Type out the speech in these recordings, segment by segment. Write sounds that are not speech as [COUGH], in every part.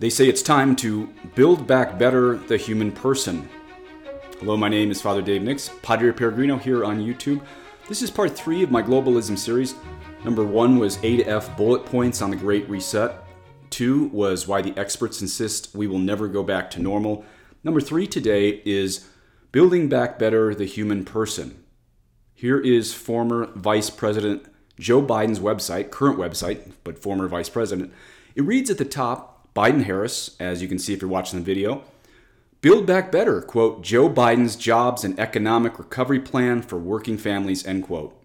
They say it's time to build back better the human person. Hello, my name is Father Dave Nix, Padre Peregrino here on YouTube. This is part three of my globalism series. Number one was A to F bullet points on the Great Reset. Two was why the experts insist we will never go back to normal. Number three today is building back better the human person. Here is former Vice President Joe Biden's website, current website, but former Vice President. It reads at the top Biden Harris, as you can see if you're watching the video. Build Back Better, quote, Joe Biden's jobs and economic recovery plan for working families, end quote.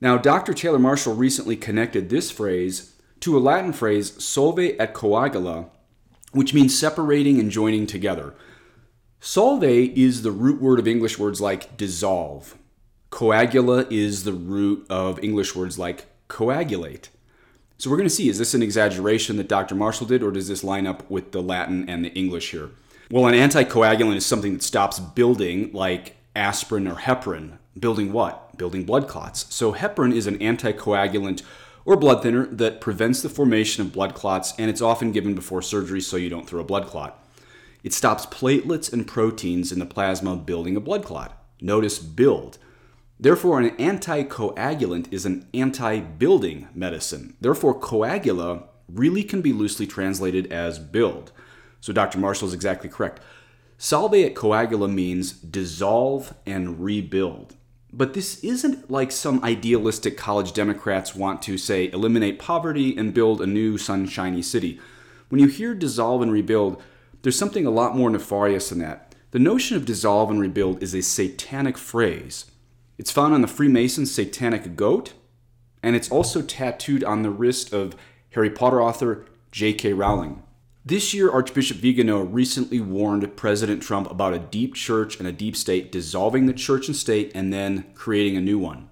Now, Dr. Taylor Marshall recently connected this phrase to a Latin phrase, solve et coagula, which means separating and joining together. Solve is the root word of English words like dissolve. Coagula is the root of English words like coagulate. So we're going to see is this an exaggeration that Dr. Marshall did, or does this line up with the Latin and the English here? Well, an anticoagulant is something that stops building, like aspirin or heparin. Building what? Building blood clots. So heparin is an anticoagulant or blood thinner that prevents the formation of blood clots, and it's often given before surgery so you don't throw a blood clot. It stops platelets and proteins in the plasma building a blood clot. Notice build. Therefore, an anticoagulant is an anti building medicine. Therefore, coagula really can be loosely translated as build. So Dr. Marshall is exactly correct. Solve et coagula means dissolve and rebuild. But this isn't like some idealistic college Democrats want to say eliminate poverty and build a new sunshiny city. When you hear dissolve and rebuild, there's something a lot more nefarious than that. The notion of dissolve and rebuild is a satanic phrase. It's found on the Freemasons' satanic goat, and it's also tattooed on the wrist of Harry Potter author J.K. Rowling. This year, Archbishop Vigano recently warned President Trump about a deep church and a deep state dissolving the church and state and then creating a new one.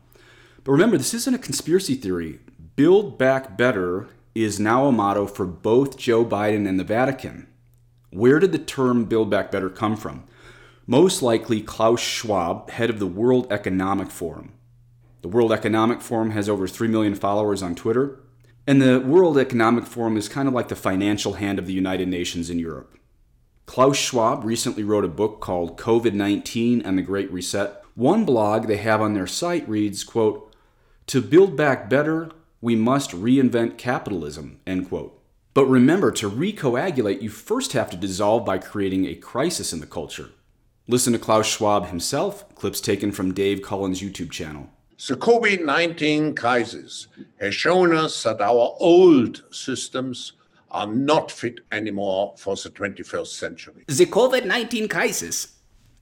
But remember, this isn't a conspiracy theory. Build back better is now a motto for both Joe Biden and the Vatican. Where did the term build back better come from? Most likely Klaus Schwab, head of the World Economic Forum. The World Economic Forum has over 3 million followers on Twitter, and the World Economic Forum is kind of like the financial hand of the United Nations in Europe. Klaus Schwab recently wrote a book called COVID 19 and the Great Reset. One blog they have on their site reads, quote, To build back better, we must reinvent capitalism, end quote. But remember, to recoagulate, you first have to dissolve by creating a crisis in the culture. Listen to Klaus Schwab himself, clips taken from Dave Cullen's YouTube channel. The COVID 19 crisis has shown us that our old systems are not fit anymore for the 21st century. The COVID 19 crisis.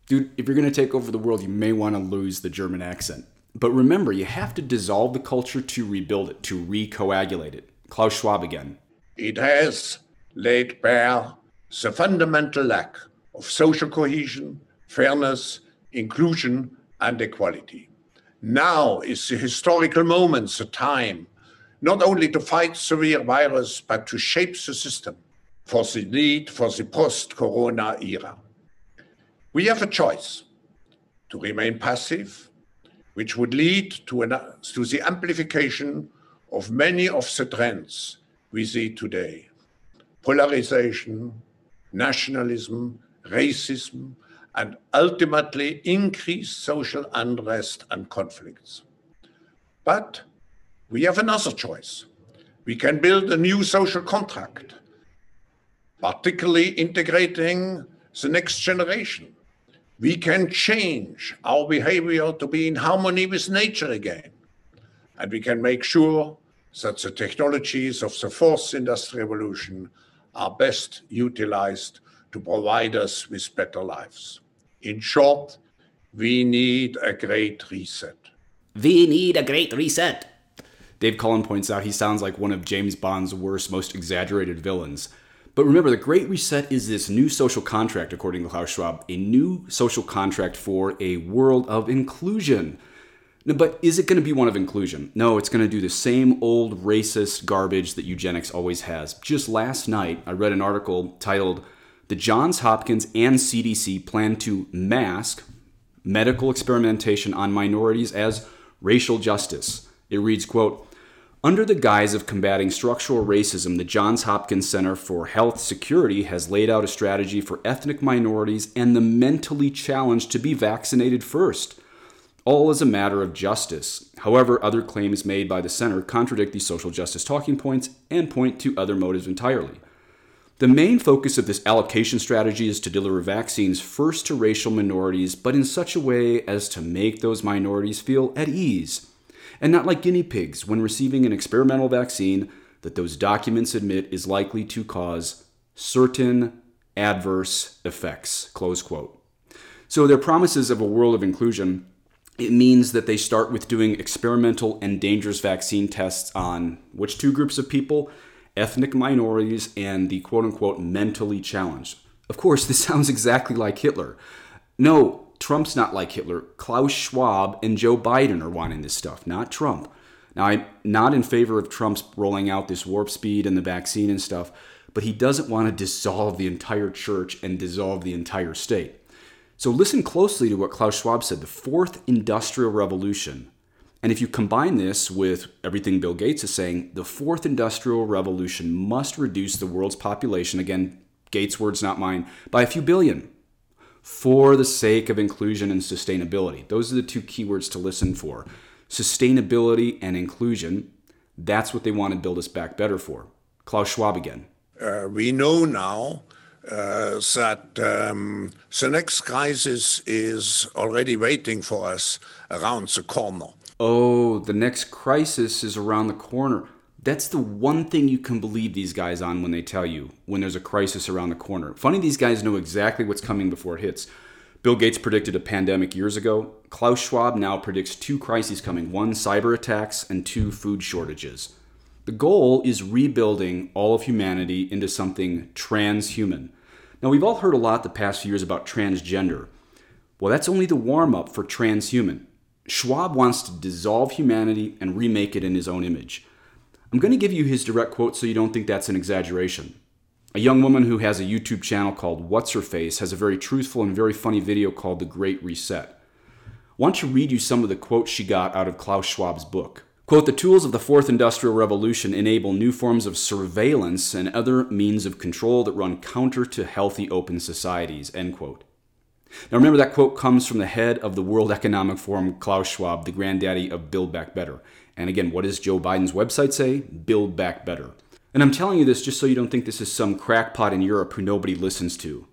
Dude, if you're going to take over the world, you may want to lose the German accent. But remember, you have to dissolve the culture to rebuild it, to recoagulate it. Klaus Schwab again. It has laid bare the fundamental lack of social cohesion, fairness, inclusion, and equality. Now is the historical moment, the time, not only to fight severe virus, but to shape the system for the need for the post-corona era. We have a choice to remain passive, which would lead to, an, to the amplification of many of the trends we see today. Polarization, nationalism, racism, and ultimately increase social unrest and conflicts. But we have another choice. We can build a new social contract, particularly integrating the next generation. We can change our behavior to be in harmony with nature again. And we can make sure that the technologies of the fourth industrial revolution are best utilized to provide us with better lives. In short, we need a great reset. We need a great reset. Dave Cullen points out he sounds like one of James Bond's worst, most exaggerated villains. But remember, the Great Reset is this new social contract, according to Klaus Schwab, a new social contract for a world of inclusion. But is it going to be one of inclusion? No, it's going to do the same old racist garbage that eugenics always has. Just last night, I read an article titled the Johns Hopkins and CDC plan to mask medical experimentation on minorities as racial justice. It reads, quote, Under the guise of combating structural racism, the Johns Hopkins Center for Health Security has laid out a strategy for ethnic minorities and the mentally challenged to be vaccinated first. All is a matter of justice. However, other claims made by the center contradict these social justice talking points and point to other motives entirely. The main focus of this allocation strategy is to deliver vaccines first to racial minorities, but in such a way as to make those minorities feel at ease and not like guinea pigs when receiving an experimental vaccine that those documents admit is likely to cause certain adverse effects. Close quote. So their promises of a world of inclusion, it means that they start with doing experimental and dangerous vaccine tests on which two groups of people? Ethnic minorities and the quote unquote mentally challenged. Of course, this [LAUGHS] sounds exactly like Hitler. No, Trump's not like Hitler. Klaus Schwab and Joe Biden are wanting this stuff, not Trump. Now, I'm not in favor of Trump's rolling out this warp speed and the vaccine and stuff, but he doesn't want to dissolve the entire church and dissolve the entire state. So listen closely to what Klaus Schwab said the fourth industrial revolution. And if you combine this with everything Bill Gates is saying, the fourth industrial revolution must reduce the world's population, again, Gates' words, not mine, by a few billion for the sake of inclusion and sustainability. Those are the two keywords to listen for. Sustainability and inclusion. That's what they want to build us back better for. Klaus Schwab again. Uh, we know now uh, that um, the next crisis is already waiting for us around the corner. Oh, the next crisis is around the corner. That's the one thing you can believe these guys on when they tell you when there's a crisis around the corner. Funny, these guys know exactly what's coming before it hits. Bill Gates predicted a pandemic years ago. Klaus Schwab now predicts two crises coming one, cyber attacks, and two, food shortages. The goal is rebuilding all of humanity into something transhuman. Now, we've all heard a lot the past few years about transgender. Well, that's only the warm up for transhuman. Schwab wants to dissolve humanity and remake it in his own image. I'm going to give you his direct quote so you don't think that's an exaggeration. A young woman who has a YouTube channel called What's Her Face has a very truthful and very funny video called The Great Reset. I want to read you some of the quotes she got out of Klaus Schwab's book. Quote, the tools of the fourth industrial revolution enable new forms of surveillance and other means of control that run counter to healthy open societies, end quote. Now remember that quote comes from the head of the World Economic Forum, Klaus Schwab, the granddaddy of Build Back Better. And again, what does Joe Biden's website say? Build Back Better. And I'm telling you this just so you don't think this is some crackpot in Europe who nobody listens to.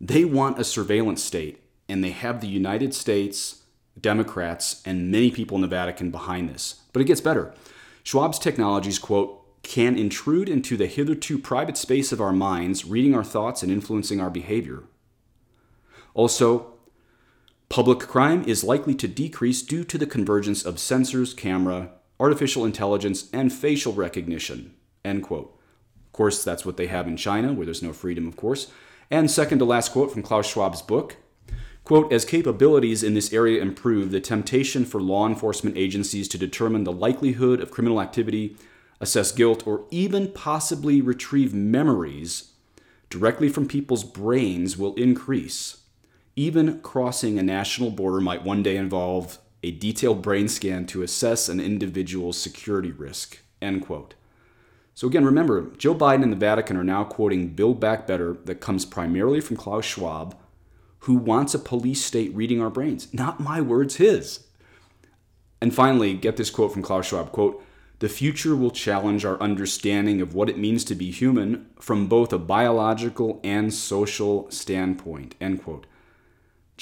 They want a surveillance state, and they have the United States, Democrats, and many people in the Vatican behind this. But it gets better. Schwab's technologies, quote, can intrude into the hitherto private space of our minds, reading our thoughts and influencing our behavior. Also, public crime is likely to decrease due to the convergence of sensors, camera, artificial intelligence, and facial recognition. End quote. Of course, that's what they have in China, where there's no freedom, of course. And second to last quote from Klaus Schwab's book quote, as capabilities in this area improve, the temptation for law enforcement agencies to determine the likelihood of criminal activity, assess guilt, or even possibly retrieve memories directly from people's brains will increase. Even crossing a national border might one day involve a detailed brain scan to assess an individual's security risk. End quote. So again, remember, Joe Biden and the Vatican are now quoting Build Back Better that comes primarily from Klaus Schwab, who wants a police state reading our brains. Not my words, his. And finally, get this quote from Klaus Schwab, quote, the future will challenge our understanding of what it means to be human from both a biological and social standpoint, end quote.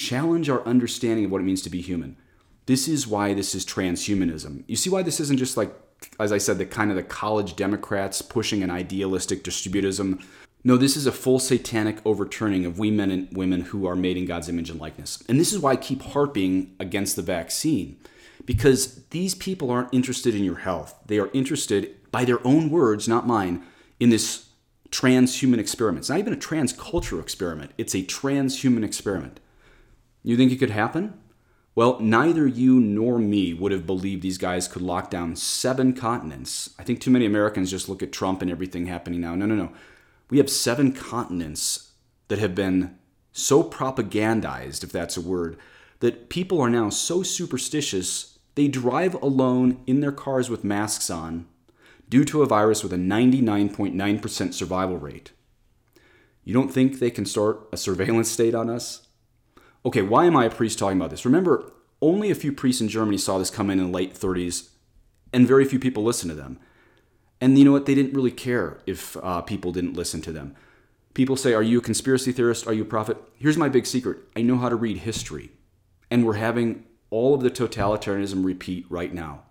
Challenge our understanding of what it means to be human. This is why this is transhumanism. You see why this isn't just like, as I said, the kind of the college Democrats pushing an idealistic distributism. No, this is a full satanic overturning of we men and women who are made in God's image and likeness. And this is why I keep harping against the vaccine. Because these people aren't interested in your health. They are interested, by their own words, not mine, in this transhuman experiment. It's not even a transcultural experiment, it's a transhuman experiment. You think it could happen? Well, neither you nor me would have believed these guys could lock down seven continents. I think too many Americans just look at Trump and everything happening now. No, no, no. We have seven continents that have been so propagandized, if that's a word, that people are now so superstitious they drive alone in their cars with masks on due to a virus with a 99.9% survival rate. You don't think they can start a surveillance state on us? Okay, why am I a priest talking about this? Remember, only a few priests in Germany saw this come in in the late 30s, and very few people listened to them. And you know what? They didn't really care if uh, people didn't listen to them. People say, Are you a conspiracy theorist? Are you a prophet? Here's my big secret I know how to read history. And we're having all of the totalitarianism repeat right now.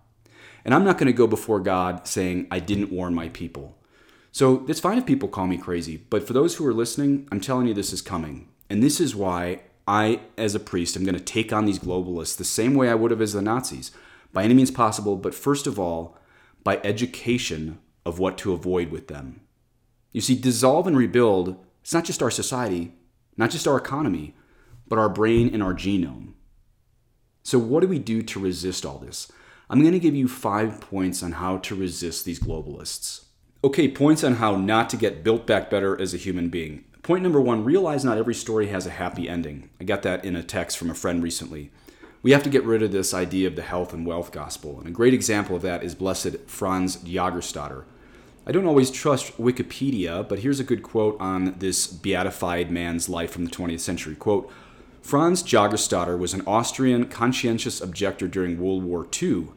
And I'm not going to go before God saying, I didn't warn my people. So it's fine if people call me crazy, but for those who are listening, I'm telling you this is coming. And this is why I, as a priest, am going to take on these globalists the same way I would have as the Nazis, by any means possible, but first of all, by education of what to avoid with them. You see, dissolve and rebuild, it's not just our society, not just our economy, but our brain and our genome. So, what do we do to resist all this? I'm going to give you five points on how to resist these globalists. Okay, points on how not to get built back better as a human being. Point number one realize not every story has a happy ending. I got that in a text from a friend recently. We have to get rid of this idea of the health and wealth gospel. And a great example of that is Blessed Franz Jagerstatter. I don't always trust Wikipedia, but here's a good quote on this beatified man's life from the 20th century. Quote, Franz Jagerstatter was an Austrian conscientious objector during World War II.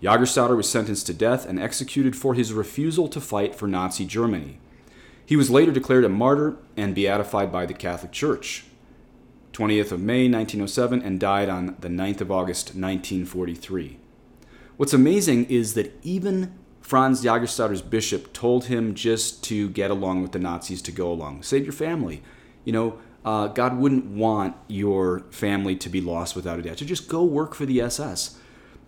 Jagerstatter was sentenced to death and executed for his refusal to fight for Nazi Germany. He was later declared a martyr and beatified by the Catholic Church. 20th of May 1907 and died on the 9th of August 1943. What's amazing is that even Franz Jagerstatter's bishop told him just to get along with the Nazis to go along. Save your family. You know, uh, God wouldn't want your family to be lost without a dad. So just go work for the SS.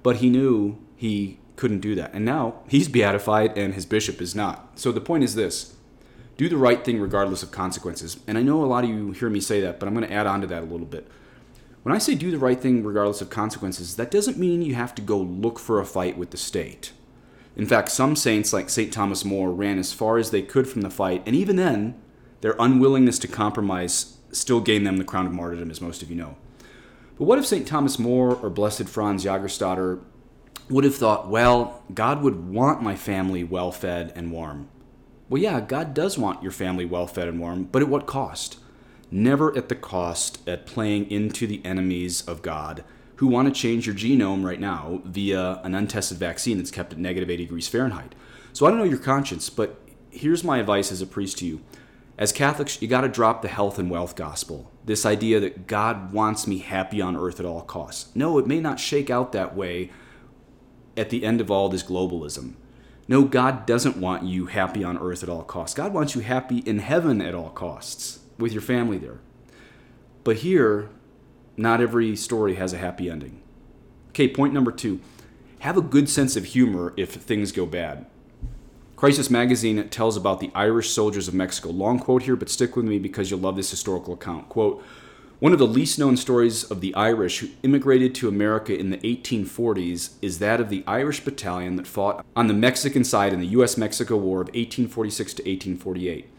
But he knew he couldn't do that. And now he's beatified and his bishop is not. So the point is this do the right thing regardless of consequences. And I know a lot of you hear me say that, but I'm going to add on to that a little bit. When I say do the right thing regardless of consequences, that doesn't mean you have to go look for a fight with the state. In fact, some saints like St. Thomas More ran as far as they could from the fight, and even then, their unwillingness to compromise still gained them the crown of martyrdom, as most of you know. But what if St. Thomas More or Blessed Franz Jagerstatter would have thought, well, God would want my family well fed and warm? Well, yeah, God does want your family well fed and warm, but at what cost? Never at the cost at playing into the enemies of God who want to change your genome right now via an untested vaccine that's kept at negative 80 degrees Fahrenheit. So I don't know your conscience, but here's my advice as a priest to you. As Catholics, you got to drop the health and wealth gospel. This idea that God wants me happy on earth at all costs. No, it may not shake out that way at the end of all this globalism. No, God doesn't want you happy on earth at all costs. God wants you happy in heaven at all costs with your family there. But here, not every story has a happy ending. Okay, point number two have a good sense of humor if things go bad. Crisis Magazine tells about the Irish soldiers of Mexico. Long quote here, but stick with me because you'll love this historical account. Quote, one of the least known stories of the Irish who immigrated to America in the 1840s is that of the Irish battalion that fought on the Mexican side in the U.S. Mexico War of 1846 to 1848.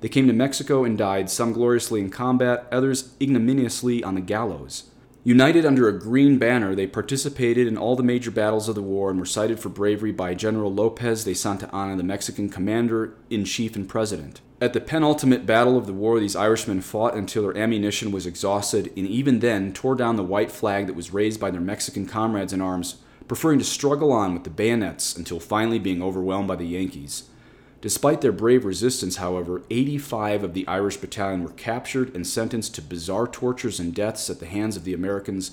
They came to Mexico and died, some gloriously in combat, others ignominiously on the gallows. United under a green banner, they participated in all the major battles of the war and were cited for bravery by General Lopez de Santa Anna, the Mexican commander in chief and president. At the penultimate battle of the war, these Irishmen fought until their ammunition was exhausted, and even then tore down the white flag that was raised by their Mexican comrades in arms, preferring to struggle on with the bayonets until finally being overwhelmed by the Yankees. Despite their brave resistance, however, 85 of the Irish battalion were captured and sentenced to bizarre tortures and deaths at the hands of the Americans,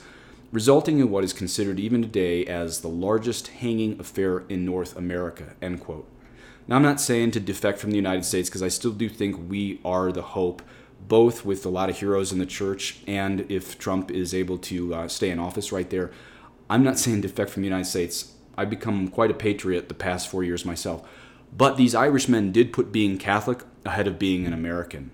resulting in what is considered even today as the largest hanging affair in North America. End quote. Now, I'm not saying to defect from the United States because I still do think we are the hope, both with a lot of heroes in the church and if Trump is able to uh, stay in office right there. I'm not saying defect from the United States. I've become quite a patriot the past four years myself. But these Irishmen did put being Catholic ahead of being an American.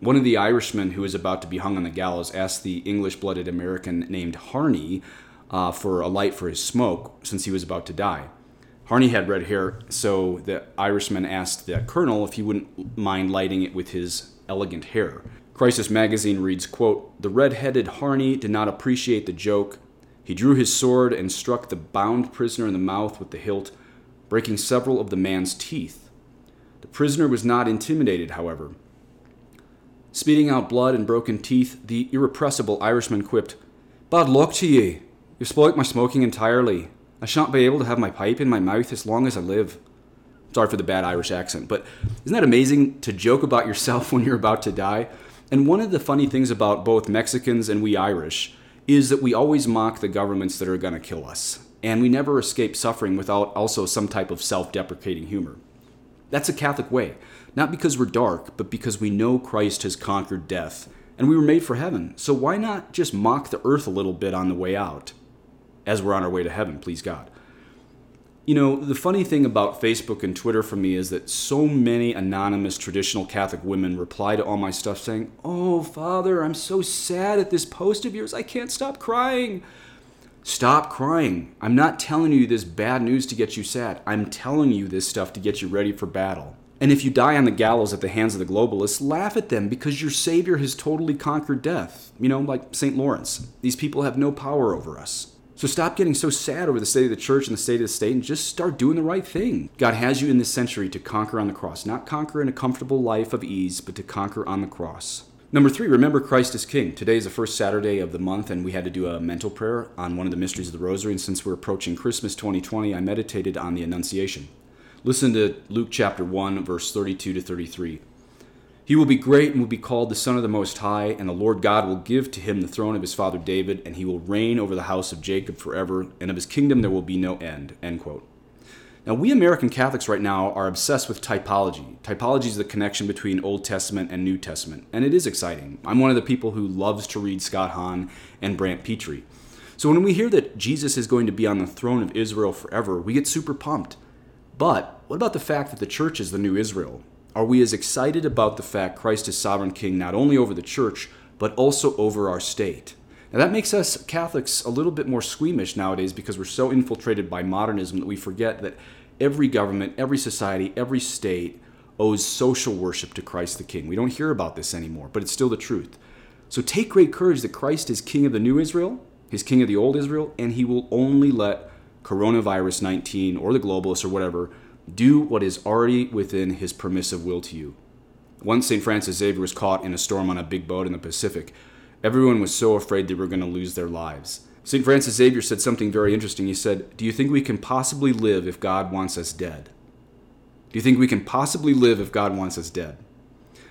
One of the Irishmen who was about to be hung on the gallows asked the English blooded American named Harney uh, for a light for his smoke since he was about to die. Harney had red hair, so the Irishman asked the colonel if he wouldn't mind lighting it with his elegant hair. Crisis magazine reads, quote, The red-headed Harney did not appreciate the joke. He drew his sword and struck the bound prisoner in the mouth with the hilt, breaking several of the man's teeth. The prisoner was not intimidated, however. Speeding out blood and broken teeth, the irrepressible Irishman quipped, Bad luck to ye. You've spoilt my smoking entirely. I shan't be able to have my pipe in my mouth as long as I live. Sorry for the bad Irish accent, but isn't that amazing to joke about yourself [LAUGHS] when you're about to die? And one of the funny things about both Mexicans and we Irish is that we always mock the governments that are going to kill us. And we never escape suffering without also some type of self deprecating humor. That's a Catholic way. Not because we're dark, but because we know Christ has conquered death and we were made for heaven. So why not just mock the earth a little bit on the way out as we're on our way to heaven, please God? You know, the funny thing about Facebook and Twitter for me is that so many anonymous traditional Catholic women reply to all my stuff saying, Oh, Father, I'm so sad at this post of yours. I can't stop crying. Stop crying. I'm not telling you this bad news to get you sad. I'm telling you this stuff to get you ready for battle. And if you die on the gallows at the hands of the globalists, laugh at them because your Savior has totally conquered death. You know, like St. Lawrence. These people have no power over us. So stop getting so sad over the state of the church and the state of the state and just start doing the right thing. God has you in this century to conquer on the cross, not conquer in a comfortable life of ease, but to conquer on the cross. Number three, remember Christ is King. Today is the first Saturday of the month, and we had to do a mental prayer on one of the mysteries of the Rosary. And since we're approaching Christmas 2020, I meditated on the Annunciation. Listen to Luke chapter 1, verse 32 to 33. He will be great and will be called the Son of the Most High, and the Lord God will give to him the throne of his father David, and he will reign over the house of Jacob forever, and of his kingdom there will be no end. End quote. Now, we American Catholics right now are obsessed with typology. Typology is the connection between Old Testament and New Testament, and it is exciting. I'm one of the people who loves to read Scott Hahn and Brant Pitre. So when we hear that Jesus is going to be on the throne of Israel forever, we get super pumped. But what about the fact that the church is the new Israel? Are we as excited about the fact Christ is sovereign king not only over the church, but also over our state? Now, that makes us Catholics a little bit more squeamish nowadays because we're so infiltrated by modernism that we forget that every government, every society, every state owes social worship to Christ the King. We don't hear about this anymore, but it's still the truth. So take great courage that Christ is King of the new Israel, He's King of the old Israel, and He will only let coronavirus 19 or the globalists or whatever do what is already within his permissive will to you. Once St. Francis Xavier was caught in a storm on a big boat in the Pacific. Everyone was so afraid they were going to lose their lives. St. Francis Xavier said something very interesting. He said, Do you think we can possibly live if God wants us dead? Do you think we can possibly live if God wants us dead?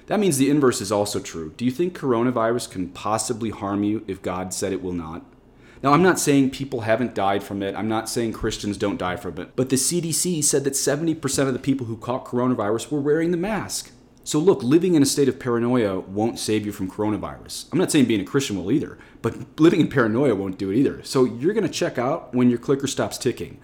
That means the inverse is also true. Do you think coronavirus can possibly harm you if God said it will not? Now, I'm not saying people haven't died from it. I'm not saying Christians don't die from it. But the CDC said that 70% of the people who caught coronavirus were wearing the mask. So, look, living in a state of paranoia won't save you from coronavirus. I'm not saying being a Christian will either, but living in paranoia won't do it either. So, you're going to check out when your clicker stops ticking.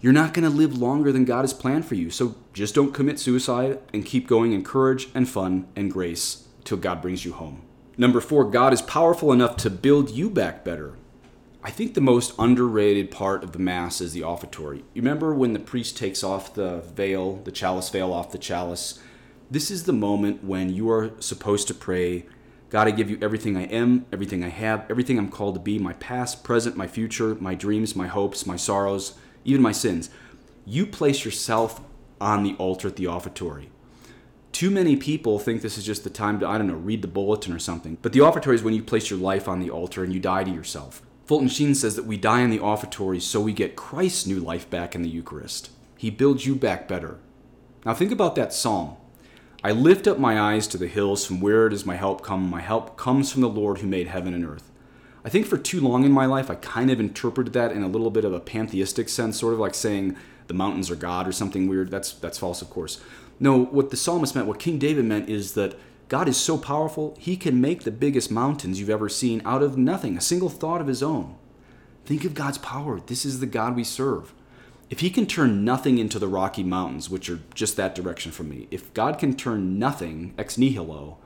You're not going to live longer than God has planned for you. So, just don't commit suicide and keep going in courage and fun and grace till God brings you home. Number four, God is powerful enough to build you back better. I think the most underrated part of the Mass is the offertory. You remember when the priest takes off the veil, the chalice veil off the chalice? This is the moment when you are supposed to pray, God, I give you everything I am, everything I have, everything I'm called to be my past, present, my future, my dreams, my hopes, my sorrows, even my sins. You place yourself on the altar at the offertory. Too many people think this is just the time to, I don't know, read the bulletin or something. But the offertory is when you place your life on the altar and you die to yourself. Fulton Sheen says that we die in the offertory so we get Christ's new life back in the Eucharist. He builds you back better. Now think about that psalm. I lift up my eyes to the hills, from where does my help come? My help comes from the Lord who made heaven and earth. I think for too long in my life, I kind of interpreted that in a little bit of a pantheistic sense, sort of like saying the mountains are God or something weird. That's, that's false, of course. No, what the psalmist meant, what King David meant, is that God is so powerful, he can make the biggest mountains you've ever seen out of nothing, a single thought of his own. Think of God's power. This is the God we serve. If he can turn nothing into the Rocky Mountains, which are just that direction from me, if God can turn nothing, ex nihilo,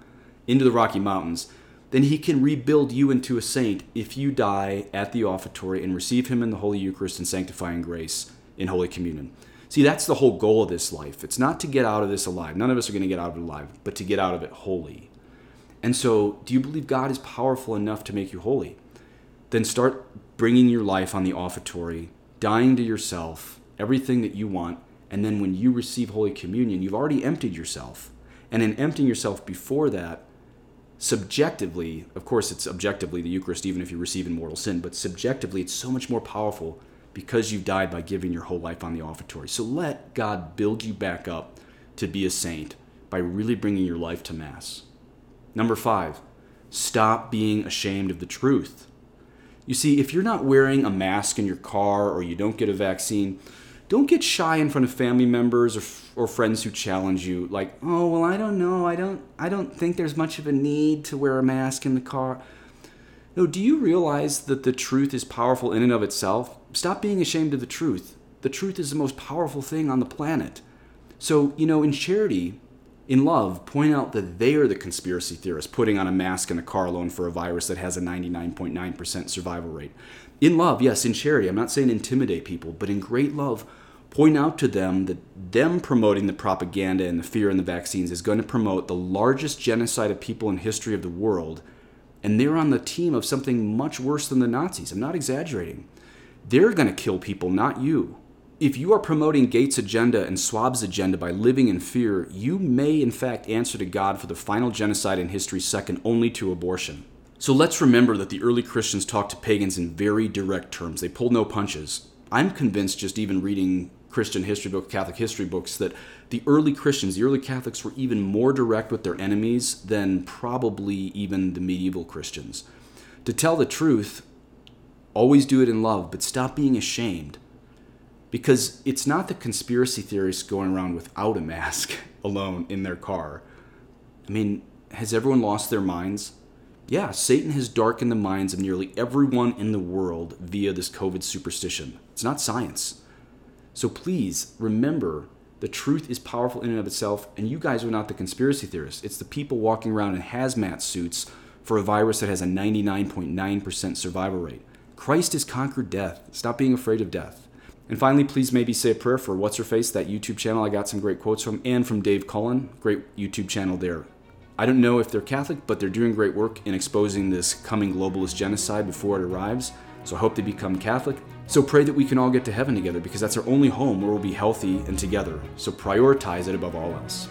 into the Rocky Mountains, then he can rebuild you into a saint if you die at the offertory and receive him in the Holy Eucharist and sanctifying grace in Holy Communion. See, that's the whole goal of this life. It's not to get out of this alive. None of us are going to get out of it alive, but to get out of it holy. And so, do you believe God is powerful enough to make you holy? Then start bringing your life on the offertory, dying to yourself, everything that you want, And then when you receive Holy Communion, you've already emptied yourself. And in emptying yourself before that, subjectively, of course, it's objectively the Eucharist, even if you receive in mortal sin, but subjectively, it's so much more powerful because you've died by giving your whole life on the offertory. So let God build you back up to be a saint by really bringing your life to Mass. Number five, stop being ashamed of the truth. You see, if you're not wearing a mask in your car or you don't get a vaccine, don't get shy in front of family members or, or friends who challenge you like oh well i don't know i don't i don't think there's much of a need to wear a mask in the car no do you realize that the truth is powerful in and of itself stop being ashamed of the truth the truth is the most powerful thing on the planet so you know in charity in love point out that they are the conspiracy theorists putting on a mask and a car loan for a virus that has a 99.9% survival rate in love, yes, in charity. I'm not saying intimidate people, but in great love, point out to them that them promoting the propaganda and the fear in the vaccines is going to promote the largest genocide of people in history of the world. And they're on the team of something much worse than the Nazis. I'm not exaggerating. They're going to kill people, not you. If you are promoting Gates' agenda and Schwab's agenda by living in fear, you may in fact answer to God for the final genocide in history second only to abortion. So let's remember that the early Christians talked to pagans in very direct terms. They pulled no punches. I'm convinced, just even reading Christian history books, Catholic history books, that the early Christians, the early Catholics, were even more direct with their enemies than probably even the medieval Christians. To tell the truth, always do it in love, but stop being ashamed. Because it's not the conspiracy theorists going around without a mask [LAUGHS] alone in their car. I mean, has everyone lost their minds? yeah, Satan has darkened the minds of nearly everyone in the world via this COVID superstition. It's not science. So please remember the truth is powerful in and of itself, and you guys are not the conspiracy theorists. It's the people walking around in hazmat suits for a virus that has a 99.9% survival rate. Christ has conquered death. Stop being afraid of death. And finally, please maybe say a prayer for What's Her Face, that YouTube channel I got some great quotes from, and from Dave Cullen. Great YouTube channel there. I don't know if they're Catholic, but they're doing great work in exposing this coming globalist genocide before it arrives. So I hope they become Catholic. So pray that we can all get to heaven together because that's our only home where we'll be healthy and together. So prioritize it above all else.